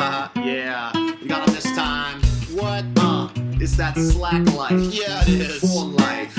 yeah, we got on this time. What? Uh, it's that slack life. Yeah, it is. For life.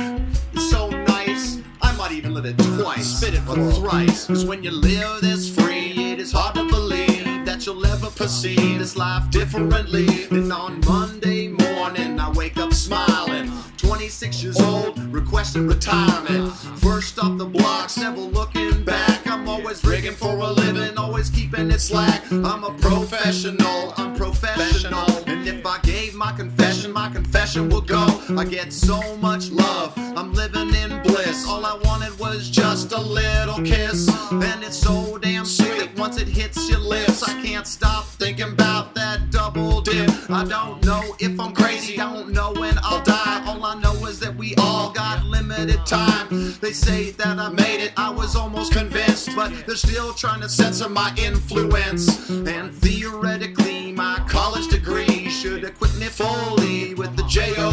It's so nice. I might even live it twice. Spit it 'em. thrice. Cause when you live this free, it is hard to believe that you'll ever perceive this life differently. And on Monday morning, I wake up smiling. 26 years old, requesting retirement. First off the blocks, never looking back. Always rigging for a living, always keeping it slack. I'm a professional, I'm professional. And if I gave my confession, my confession will go. I get so much love, I'm living in bliss. All I wanted was just a little kiss. And it's so damn sweet once it hits your lips. I can't stop thinking about that double dip. I don't know if I'm crazy, don't know when I'll die. All I know is that we all got limited time. They say that I made it, I was almost convinced, but they're still trying to censor my influence. And theoretically, my college degree should equip me fully with the job.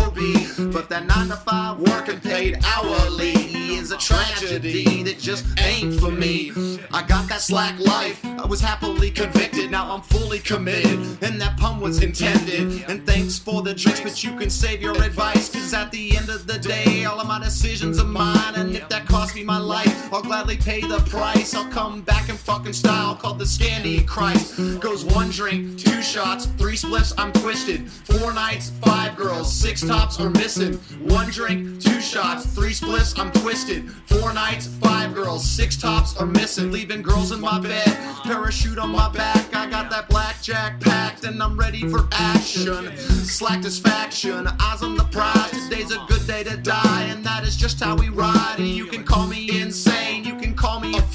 But that nine to five working paid hourly is a tragedy that just ain't for me. I got that slack life, I was happily convicted, now I'm fully committed, and that pun was intended. And thanks for the drinks, but you can save your advice, cause at the end of the day, all of my decisions are mine. And if that costs me my life, I'll gladly pay the price. I'll come back in fucking style called the SKAndy Christ. Goes one drink, two shots, three spliffs, I'm twisted. Four nights, five girls, six tops are missing. One drink, two shots, three splits, I'm twisted. Four nights, five girls, six tops are missing. Leaving girls in my bed, parachute on my back. I got that blackjack packed and I'm ready for action. Slacktisfaction, eyes on the prize. Today's a good day to die, and that is just how we ride. And you can call me insane,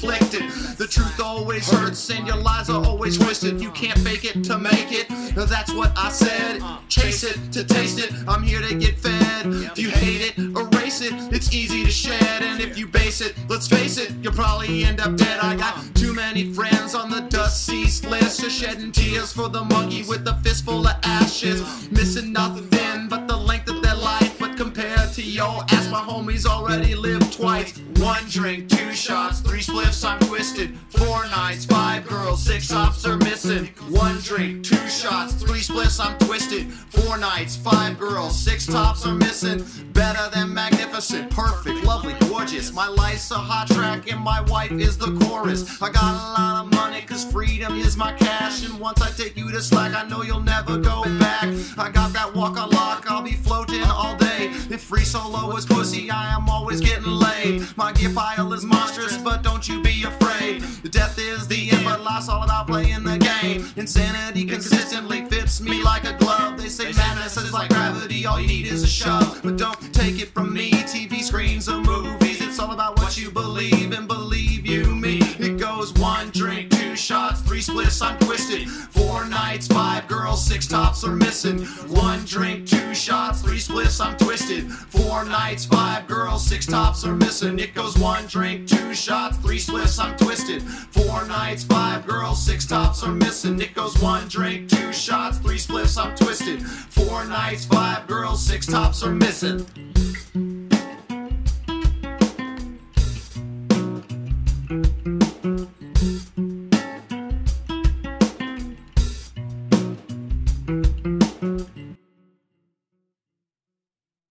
The truth always hurts, and your lies are always twisted. You can't fake it to make it. That's what I said. Chase it to taste it. I'm here to get fed. If you hate it, erase it. It's easy to shed, and if you base it, let's face it, you'll probably end up dead. I got too many friends on the deceased list, shedding tears for the monkey with a fistful of ashes. Missing nothing but the length of their life. But compared to your ass, my homies already. One drink, two shots, three spliffs, I'm twisted. Four nights, five girls, six ops are missing. One drink, two shots, three spliffs, I'm twisted. Four nights, five girls, six tops are missing. Better than magnificent, perfect, lovely, gorgeous. My life's a hot track and my wife is the chorus. I got a lot of money cause freedom is my cash. And once I take you to slack, I know you'll never go back. I got that walk on lock, I'll be floating all day. If free solo is pussy, I am always getting laid. My gear pile is monstrous, but don't you be afraid. Death is the end, but life's all about playing the game. Insanity consistently fits me like a glove. They say madness is like gravity, all you need is a shove. But don't take it from me, TV splits, I'm twisted. Four nights, five girls, six tops are missing. One drink, two shots, three splits, I'm twisted. Four nights, five girls, six tops are missing. It goes one drink, two shots, three splits, I'm twisted. Four nights, five girls, six tops are missing. It goes one drink, two shots, three splits, I'm twisted. Four nights, five girls, six tops are missing.